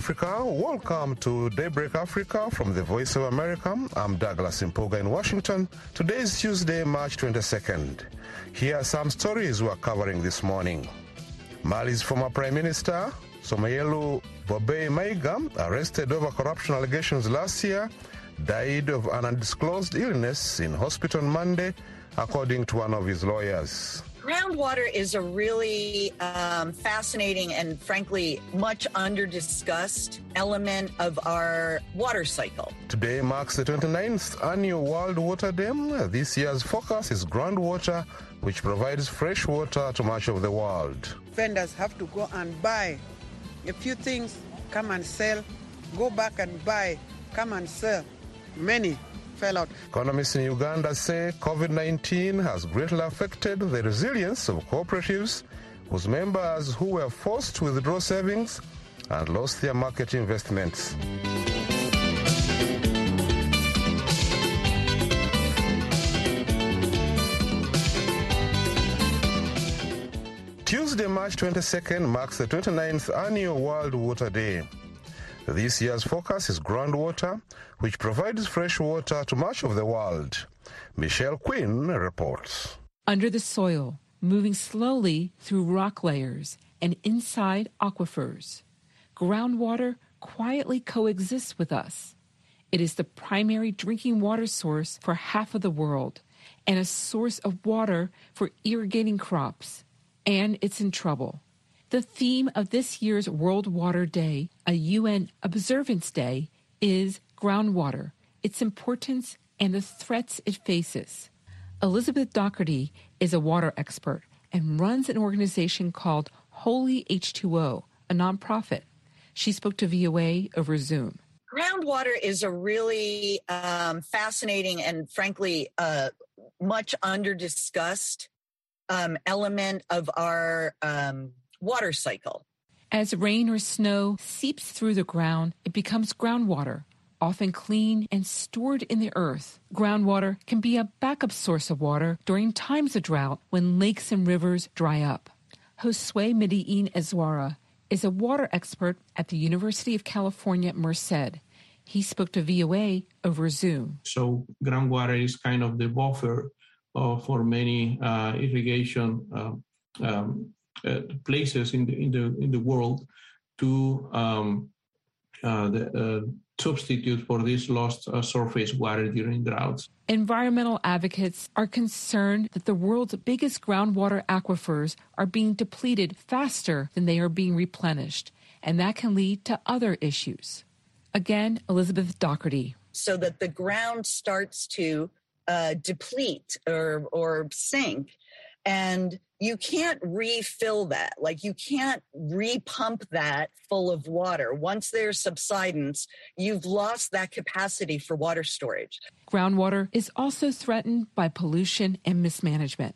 Africa. Welcome to Daybreak Africa from the Voice of America. I'm Douglas Mpuga in Washington. Today is Tuesday, March 22nd. Here are some stories we're covering this morning. Mali's former Prime Minister, Soumeylou Boubèye Maiga, arrested over corruption allegations last year, died of an undisclosed illness in hospital on Monday, according to one of his lawyers. Groundwater is a really um, fascinating and frankly much under discussed element of our water cycle. Today marks the 29th annual World Water Day. This year's focus is groundwater, which provides fresh water to much of the world. Vendors have to go and buy a few things, come and sell, go back and buy, come and sell. Many fell out. Economists in Uganda say COVID 19 has greatly affected the resilience of cooperatives whose members who were forced to withdraw savings and lost their market investments. Tuesday, March 22nd marks the 29th annual World Water Day. This year's focus is groundwater, which provides fresh water to much of the world. Michelle Quinn reports. Under the soil, moving slowly through rock layers and inside aquifers, groundwater quietly coexists with us. It is the primary drinking water source for half of the world and a source of water for irrigating crops. And it's in trouble. The theme of this year's World Water Day, a UN observance day, is groundwater, its importance, and the threats it faces. Elizabeth Doherty is a water expert and runs an organization called Holy H2O, a nonprofit. She spoke to VOA over Zoom. Groundwater is a really um, fascinating and frankly uh, much under discussed um, element of our um, water cycle. As rain or snow seeps through the ground, it becomes groundwater, often clean and stored in the earth. Groundwater can be a backup source of water during times of drought when lakes and rivers dry up. Josue Medellin Azuara is a water expert at the University of California, Merced. He spoke to VOA over Zoom. So, groundwater is kind of the buffer uh, for many uh, irrigation uh, um, places in the in the in the world to um, uh, the, uh, substitute for this lost surface water during droughts. Environmental advocates are concerned that the world's biggest groundwater aquifers are being depleted faster than they are being replenished, and that can lead to other issues. Again, Elizabeth Doherty. So that the ground starts to uh, deplete or, or sink. And you can't refill that. Like you can't repump that full of water. Once there's subsidence, you've lost that capacity for water storage. Groundwater is also threatened by pollution and mismanagement.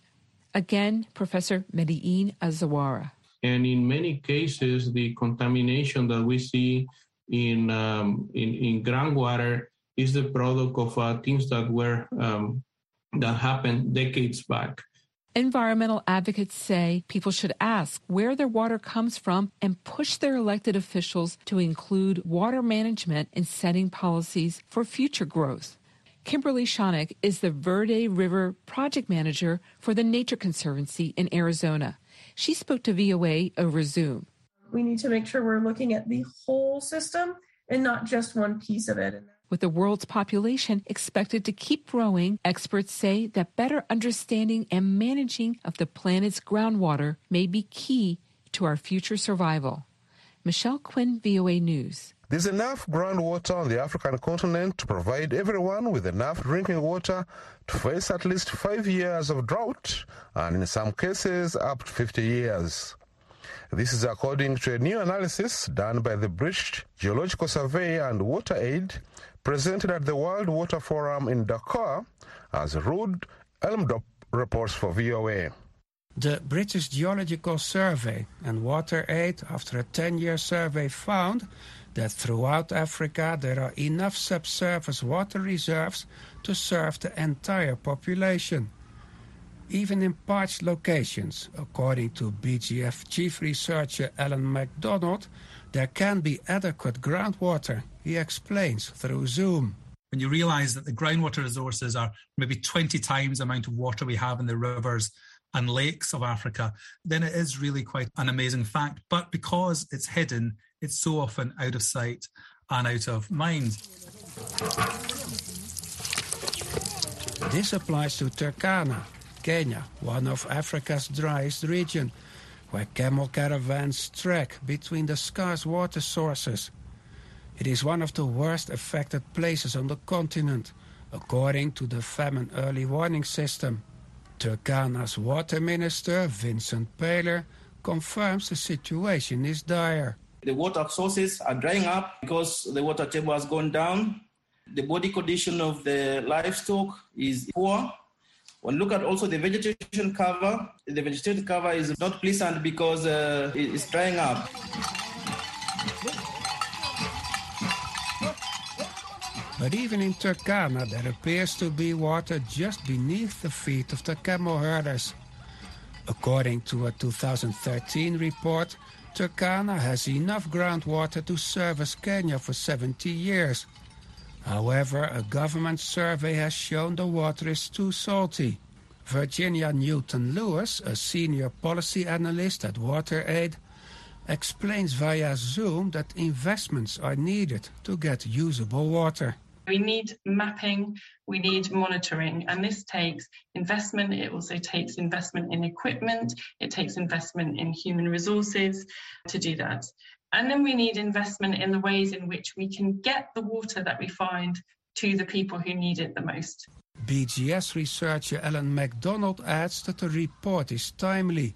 Again, Professor Medellin Azuara. And in many cases, the contamination that we see in, um, in, in groundwater is the product of uh, things that were um, that happened decades back. Environmental advocates say people should ask where their water comes from and push their elected officials to include water management in setting policies for future growth. Kimberly Schonek is the Verde River project manager for the Nature Conservancy in Arizona. She spoke to VOA over Zoom. We need to make sure we're looking at the whole system and not just one piece of it. With the world's population expected to keep growing, experts say that better understanding and managing of the planet's groundwater may be key to our future survival. Michelle Quinn, VOA News. There's enough groundwater on the African continent to provide everyone with enough drinking water to face at least five years of drought, and in some cases, up to 50 years. This is according to a new analysis done by the British Geological Survey and Water Aid presented at the World Water Forum in Dakar as Ruud Elmendorp reports for VOA. The British Geological Survey and Water Aid, after a 10 year survey, found that throughout Africa there are enough subsurface water reserves to serve the entire population. Even in parched locations, according to BGS chief researcher Alan MacDonald, there can be adequate groundwater, he explains through Zoom. When you realize that the groundwater resources are maybe 20 times the amount of water we have in the rivers and lakes of Africa, then it is really quite an amazing fact. But because it's hidden, it's so often out of sight and out of mind. This applies to Turkana, Kenya, one of Africa's driest regions, where camel caravans trek between the scarce water sources. It is one of the worst affected places on the continent, according to the famine early warning system. Turkana's water minister, Vincent Paler, confirms the situation is dire. The water sources are drying up because the water table has gone down. The body condition of the livestock is poor. When look at also the vegetation cover, the vegetation cover is not pleasant because uh, it's drying up. But even in Turkana, there appears to be water just beneath the feet of the camel herders. According to a 2013 report, Turkana has enough groundwater to service Kenya for 70 years. However, a government survey has shown the water is too salty. Virginia Newton Lewis, a senior policy analyst at WaterAid, explains via Zoom that investments are needed to get usable water. We need mapping, we need monitoring, and this takes investment. It also takes investment in equipment, it takes investment in human resources to do that. And then we need investment in the ways in which we can get the water that we find to the people who need it the most. BGS researcher Alan MacDonald adds that the report is timely,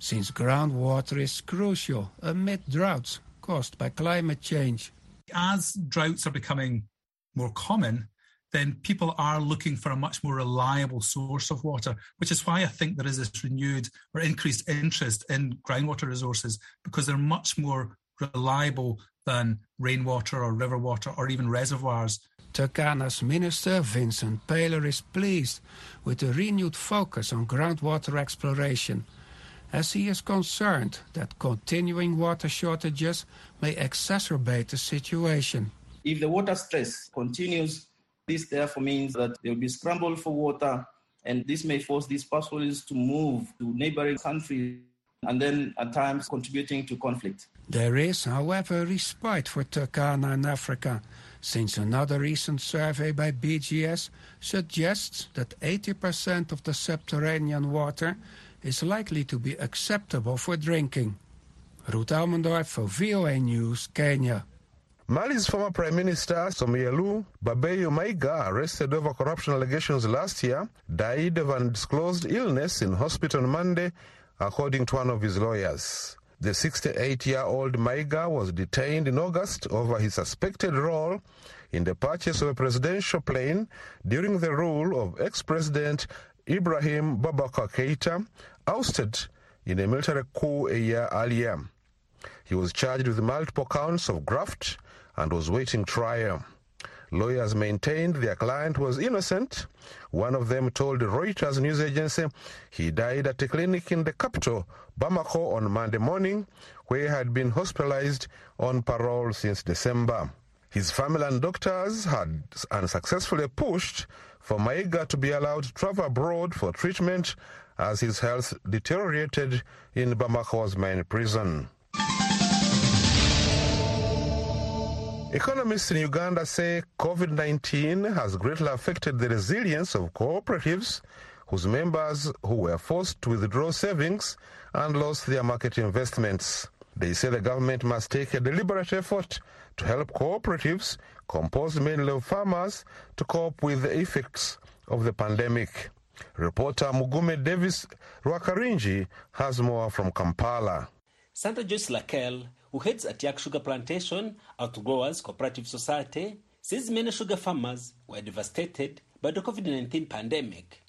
since groundwater is crucial amid droughts caused by climate change. As droughts are becoming more common, then people are looking for a much more reliable source of water, which is why I think there is this renewed or increased interest in groundwater resources because they're much more reliable than rainwater or river water or even reservoirs. Turkana's minister, Vincent Paler, is pleased with the renewed focus on groundwater exploration, as he is concerned that continuing water shortages may exacerbate the situation. If the water stress continues, this therefore means that there will be scramble for water, and this may force these pastoralists to move to neighboring countries and then at times contributing to conflict. There is, however, respite for Turkana in Africa, since another recent survey by BGS suggests that 80% of the subterranean water is likely to be acceptable for drinking. Ruud Elmendorp for VOA News, Kenya. Mali's former Prime Minister Soumeylou Boubèye Maiga, arrested over corruption allegations last year, died of undisclosed illness in hospital on Monday, according to one of his lawyers. The 68-year-old Maiga was detained in August over his suspected role in the purchase of a presidential plane during the rule of ex-president Ibrahim Boubacar Keita, ousted in a military coup a year earlier. He was charged with multiple counts of graft and was waiting trial. Lawyers maintained their client was innocent. One of them told Reuters news agency he died at a clinic in the capital, Bamako, on Monday morning, where he had been hospitalized on parole since December. His family and doctors had unsuccessfully pushed for Maiga to be allowed to travel abroad for treatment as his health deteriorated in Bamako's main prison. Economists in Uganda say COVID 19 has greatly affected the resilience of cooperatives whose members who were forced to withdraw savings and lost their market investments. They say the government must take a deliberate effort to help cooperatives, composed mainly of farmers, to cope with the effects of the pandemic. Reporter Mugume Davis Rwakaringi has more from Kampala. Santa Joyce Laker, who heads Atiak Sugar Plantation, Outgrowers Cooperative Society, says many sugar farmers were devastated by the COVID 19 pandemic.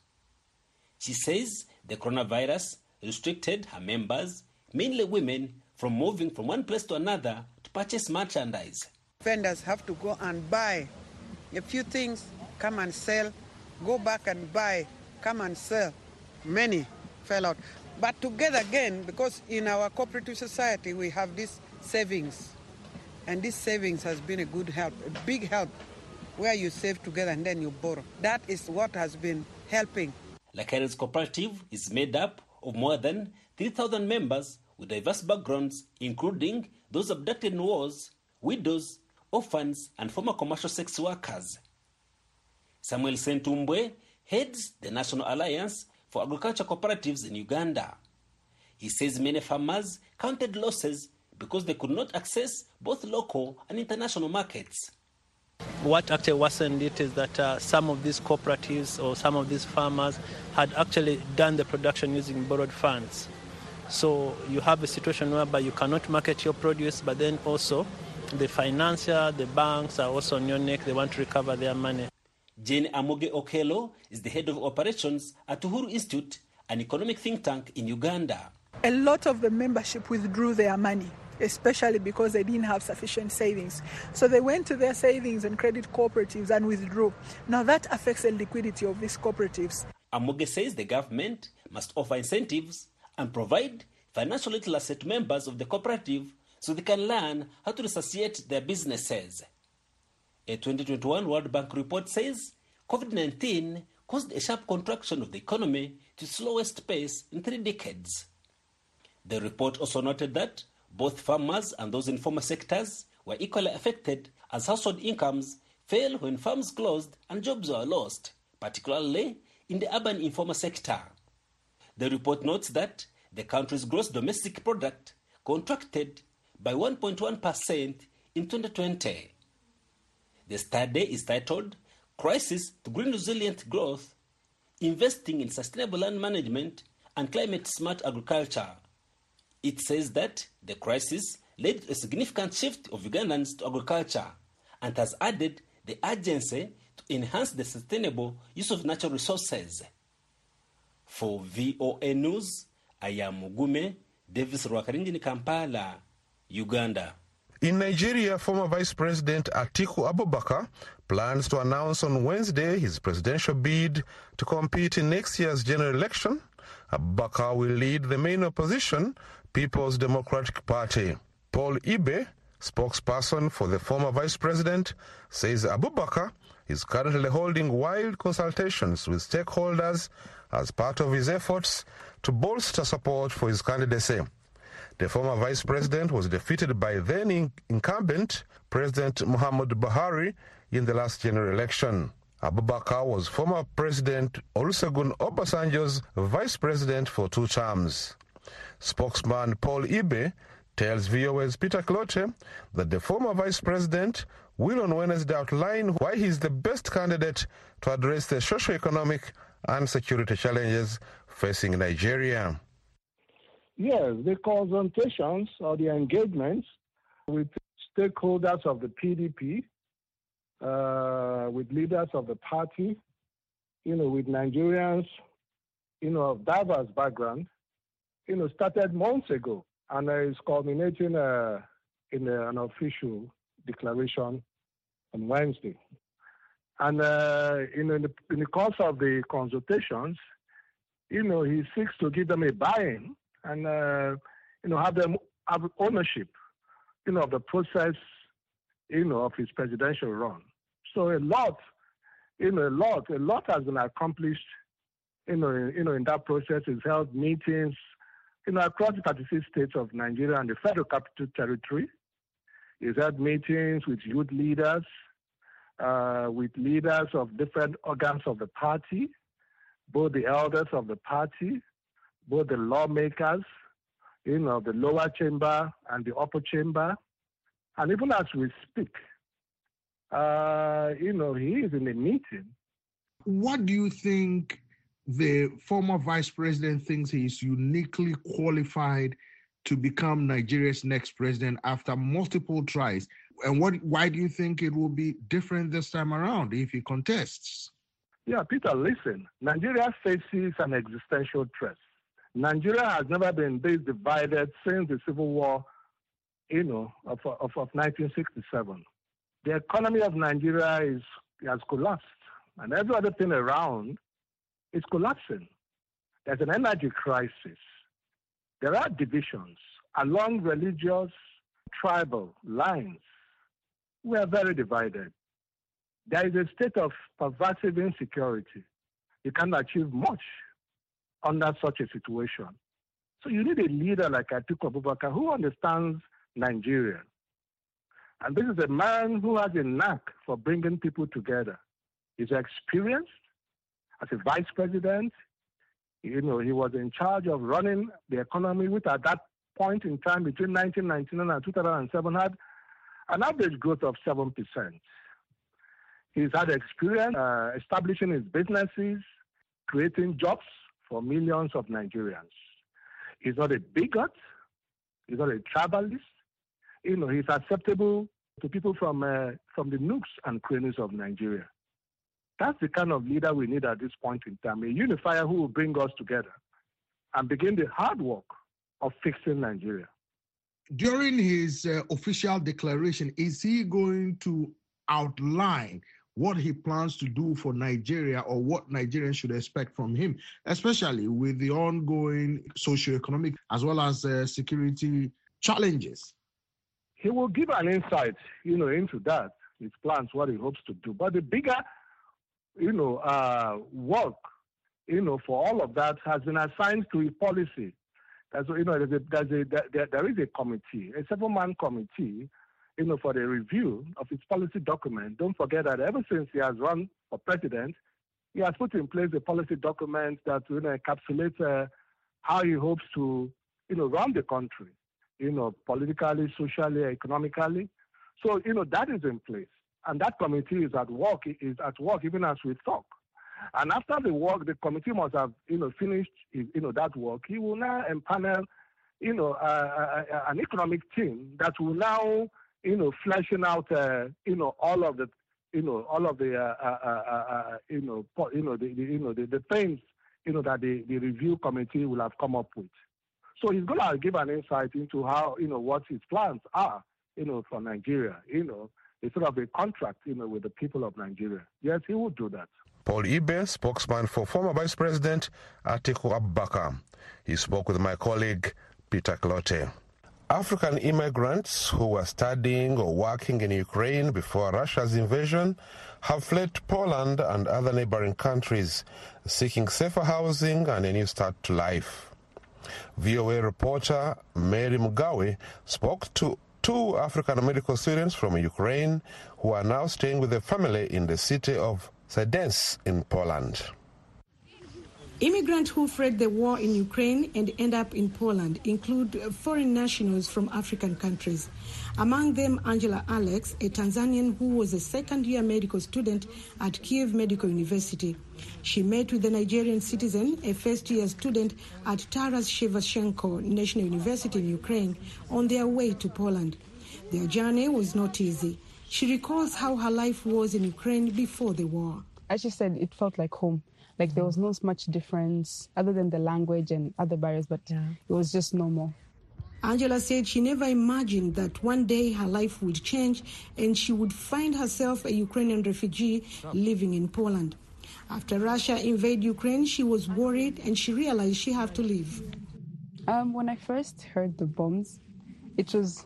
She says the coronavirus restricted her members, mainly women, from moving from one place to another to purchase merchandise. Vendors have to go and buy a few things, come and sell, go back and buy, come and sell. Many fell out. But together again, because in our cooperative society we have this savings And this savings has been a good help, a big help, where you save together and then you borrow. That is what has been helping. Laker's cooperative is made up of more than 3,000 members with diverse backgrounds, including those abducted in wars, widows, orphans, and former commercial sex workers. Samuel Sentumbwe heads the National Alliance for Agriculture Cooperatives in Uganda. He says many farmers counted losses because they could not access both local and international markets. What actually worsened it is that uh, some of these cooperatives or some of these farmers had actually done the production using borrowed funds. So you have a situation whereby you cannot market your produce, but then also the financier, the banks are also on your neck. They want to recover their money. Jane Amoge Okelo is the head of operations at Uhuru Institute, an economic think tank in Uganda. A lot of the membership withdrew their money, especially because they didn't have sufficient savings. So they went to their savings and credit cooperatives and withdrew. Now that affects the liquidity of these cooperatives. Amoge says the government must offer incentives and provide financial literacy to members of the cooperative so they can learn how to resuscitate their businesses. A 2021 World Bank report says COVID 19 caused a sharp contraction of the economy to its lowest pace in three decades. The report also noted that both farmers and those in former sectors were equally affected as household incomes fell when farms closed and jobs were lost, particularly in the urban informal sector. The report notes that the country's gross domestic product contracted by 1.1% in 2020. The study is titled Crisis to Green Resilient Growth Investing in Sustainable Land Management and Climate Smart Agriculture. It says that the crisis led to a significant shift of Ugandans to agriculture and has added the urgency to enhance the sustainable use of natural resources. For VOA News, I am Mugume Davis Rwakaringi Kampala, Uganda. In Nigeria, former Vice President Atiku Abubakar plans to announce on Wednesday his presidential bid to compete in next year's general election. Abubakar will lead the main opposition, People's Democratic Party. Paul Ibe, spokesperson for the former vice president, says Abubakar is currently holding wild consultations with stakeholders as part of his efforts to bolster support for his candidacy. The former vice president was defeated by then incumbent President Muhammad Buhari in the last general election. Abubakar was former President Olusegun Obasanjo's vice president for two terms. Spokesman Paul Ibe tells VOA's Peter Clottey that the former vice president will on Wednesday outline why he is the best candidate to address the socio-economic and security challenges facing Nigeria. Yes, the consultations or the engagements with stakeholders of the PDP, uh, with leaders of the party, you know, with Nigerians, you know, of diverse background, you know, started months ago and is culminating uh, in a, an official declaration on Wednesday. And uh, in, the, in the course of the consultations, you know, he seeks to give them a buy-in and uh, you know have them have ownership, you know, of the process, you know, of his presidential run. So a lot, you know, a lot, a lot has been accomplished, you know, in, you know, in that process. He's held meetings, you know, across the 36 states of Nigeria and the Federal Capital Territory. He's had meetings with youth leaders, uh, with leaders of different organs of the party, both the elders of the party, both the lawmakers, you know, the lower chamber and the upper chamber. And even as we speak, uh, you know, he is in a meeting. What do you think the former vice president thinks he is uniquely qualified to become Nigeria's next president after multiple tries? And what? Why do you think it will be different this time around if he contests? Yeah, Peter, listen. Nigeria faces an existential threat. Nigeria has never been this divided since the Civil War, you know, of, of, of 1967. The economy of Nigeria is has collapsed, and every other thing around is collapsing. There's an energy crisis. There are divisions along religious, tribal lines. we are very divided. There is a state of pervasive insecurity. You can't achieve much under such a situation. So you need a leader like Atiku Abubakar who understands Nigeria. And this is a man who has a knack for bringing people together. He's experienced as a vice president. You know, he was in charge of running the economy, which at that point in time between 1999 and 2007 had an average growth of 7%. He's had experience uh, establishing his businesses, creating jobs for millions of Nigerians. He's not a bigot. He's not a tribalist. You know, he's acceptable to people from uh, from the nooks and crannies of Nigeria. That's the kind of leader we need at this point in time. A unifier who will bring us together and begin the hard work of fixing Nigeria. During his uh, official declaration, is he going to outline what he plans to do for Nigeria or what Nigerians should expect from him, especially with the ongoing socio-economic as well as uh, security challenges? He will give an insight, you know, into that, his plans, what he hopes to do. But the bigger, you know, uh, work, you know, for all of that has been assigned to a policy. As you know, there's a, there's a, there, there is a committee, a seven-man committee you know, for the review of his policy document. Don't forget that ever since he has run for president, he has put in place a policy document that you know, encapsulates uh, how he hopes to, you know, run the country, you know, politically, socially, economically. So, you know, that is in place. And that committee is at work, is at work even as we talk. And after the work, the committee must have, you know, finished, you know, that work. He will now empanel, you know, uh, uh, an economic team that will now you know, fleshing out, uh, you know, all of the, you know, all of the, uh, uh, uh, uh, uh you know, you know, the, the you know, the, the things, you know, that the, the review committee will have come up with. So he's going to give an insight into how, you know, what his plans are, you know, for Nigeria, you know, sort of a contract, you know, with the people of Nigeria. Yes, he will do that. Paul Ibe, spokesman for former Vice President Atiku Abubakar. He spoke with my colleague Peter Clottey. African immigrants who were studying or working in Ukraine before Russia's invasion have fled to Poland and other neighboring countries, seeking safer housing and a new start to life. VOA reporter Mary Mgawe spoke to two African medical students from Ukraine who are now staying with their family in the city of Siedlce in Poland. Immigrants who fled the war in Ukraine and end up in Poland include foreign nationals from African countries. Among them, Angela Alex, a Tanzanian who was a second year medical student at Kiev Medical University. She met with a Nigerian citizen, a first year student at Taras Shevchenko National University in Ukraine, on their way to Poland. Their journey was not easy. She recalls how her life was in Ukraine before the war. As she said, it felt like home like there was not much difference other than the language and other barriers, but yeah. it was just normal. Angela said she never imagined that one day her life would change and she would find herself a Ukrainian refugee living in Poland. After Russia invaded Ukraine, she was worried and she realized she had to leave. Um, when I first heard the bombs, it was,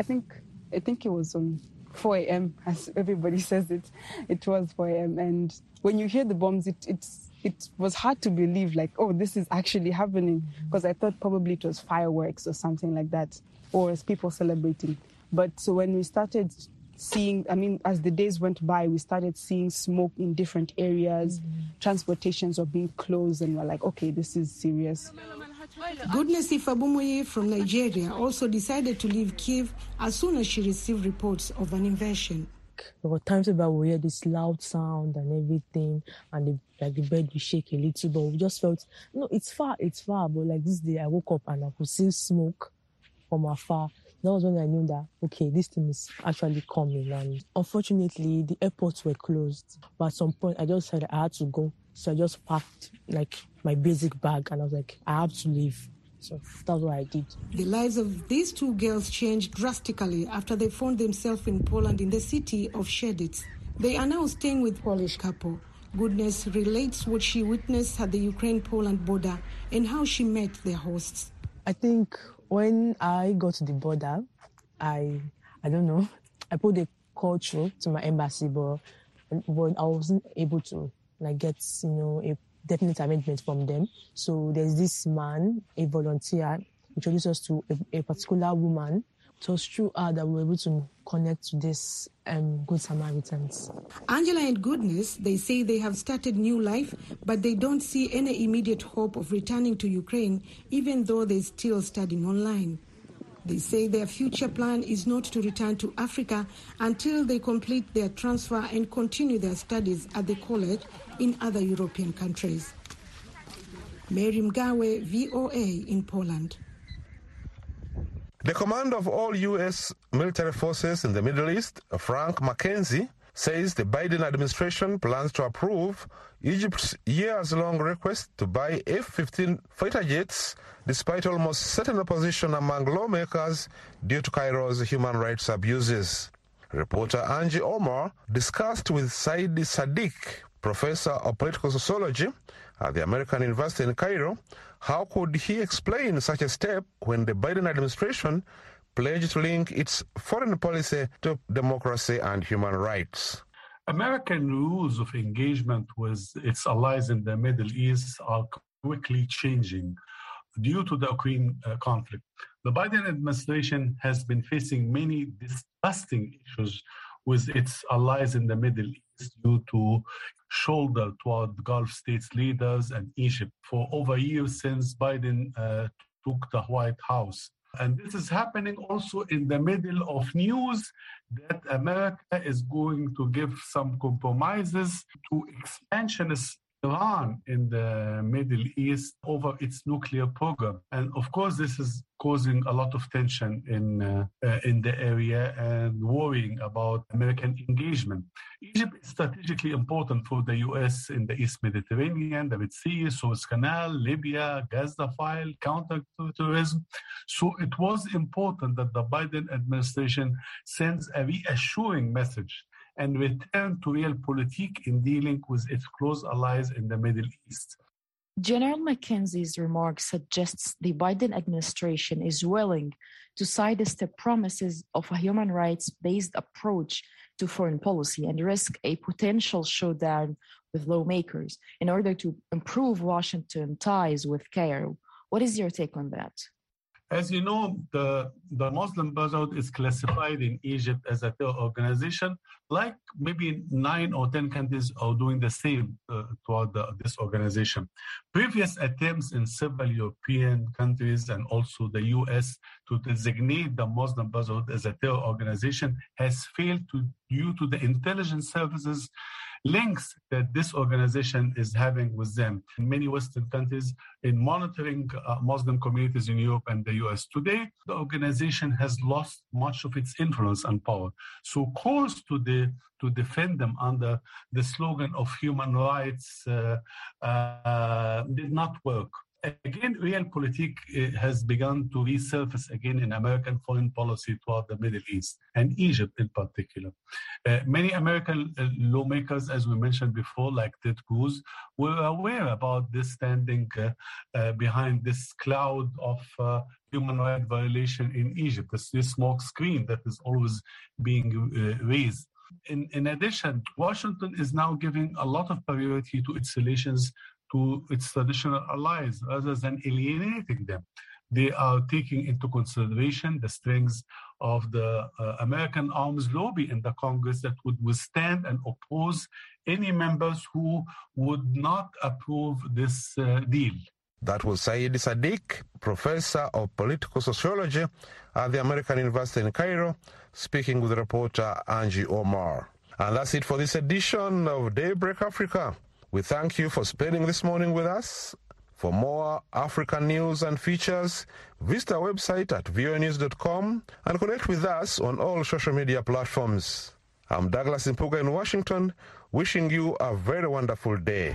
I think, I think it was on 4 a.m. as everybody says it. It was 4 a.m. and when you hear the bombs, it it's it was hard to believe like, oh, this is actually happening because I thought probably it was fireworks or something like that, or as people celebrating. But so when we started seeing, I mean, as the days went by, we started seeing smoke in different areas, mm-hmm. transportations were being closed, and we're like, okay, this is serious. Goodness Ifabumuyi from Nigeria also decided to leave Kiev as soon as she received reports of an invasion there were times where we hear this loud sound and everything, and the, like the bed will shake a little, but we just felt, no, it's far, it's far. But like this day, I woke up and I could see smoke from afar. That was when I knew that okay, this thing is actually coming. And unfortunately, the airports were closed. But at some point, I just said I had to go, so I just packed like my basic bag, and I was like, I have to leave. So that's what I did. The lives of these two girls changed drastically after they found themselves in Poland in the city of Siedlce. They are now staying with Polish couple. Goodness relates what she witnessed at the Ukraine-Poland border and how she met their hosts. I think when I got to the border, I I don't know, I put a call through to my embassy, but, but I wasn't able to like get you know a definite arrangement from them. So there's this man, a volunteer, introduced us to a, a particular woman. It was through her that we were able to connect to this um, Good Samaritans. Angela and Goodness, they say they have started new life, but they don't see any immediate hope of returning to Ukraine, even though they're still studying online. They say their future plan is not to return to Africa until they complete their transfer and continue their studies at the college in other European countries. Mary Mgawe, VOA in Poland. The commander of all U.S. military forces in the Middle East, Frank McKenzie, says the Biden administration plans to approve Egypt's years long request to buy F 15 fighter jets, despite almost certain opposition among lawmakers due to Cairo's human rights abuses. Reporter Angie Omar discussed with Saidi Sadiq, professor of political sociology at the American University in Cairo, how could he explain such a step when the Biden administration pledged to link its foreign policy to democracy and human rights? American rules of engagement with its allies in the Middle East are quickly changing due to the Ukraine uh, conflict. The Biden administration has been facing many disgusting issues with its allies in the Middle East due to shoulder toward Gulf states leaders and Egypt for over a year since Biden uh, took the White House. And this is happening also in the middle of news that America is going to give some compromises to expansionist Iran in the Middle East over its nuclear program. And of course, this is causing a lot of tension in, uh, uh, in the area and worrying about American engagement. Egypt is strategically important for the U.S. in the East Mediterranean, the Red Sea, Suez Canal, Libya, Gaza file, counterterrorism. So it was important that the Biden administration sends a reassuring message and return to realpolitik in dealing with its close allies in the Middle East. General McKenzie's remark suggests the Biden administration is willing to sidestep promises of a human rights based approach to foreign policy and risk a potential showdown with lawmakers in order to improve Washington ties with Cairo. What is your take on that? As you know, the, the Muslim Brotherhood is classified in Egypt as a terror organization, like maybe nine or 10 countries are doing the same uh, toward the, this organization. Previous attempts in several European countries and also the US to designate the Muslim Brotherhood as a terror organization has failed to, due to the intelligence services links that this organization is having with them in many Western countries in monitoring uh, Muslim communities in Europe and the US. Today, the organization has lost much of its influence and power. So calls to the to defend them under the slogan of human rights uh, uh, did not work again, realpolitik uh, has begun to resurface again in American foreign policy toward the Middle East and Egypt in particular. Uh, many American uh, lawmakers, as we mentioned before, like Ted Cruz, were aware about this standing uh, behind this cloud of human rights violation in Egypt, this, this smoke screen that is always being raised. In, in addition, Washington is now giving a lot of priority to its relations to its traditional allies rather than alienating them. They are taking into consideration the strengths of the uh, American arms lobby in the Congress that would withstand and oppose any members who would not approve this uh, deal. That was Said Sadiq, professor of political sociology at the American University in Cairo, speaking with reporter Angie Omar. And that's it for this edition of Daybreak Africa. We thank you for spending this morning with us. For more African news and features, visit our website at voanews.com and connect with us on all social media platforms. I'm Douglas Mpuga in Washington, wishing you a very wonderful day.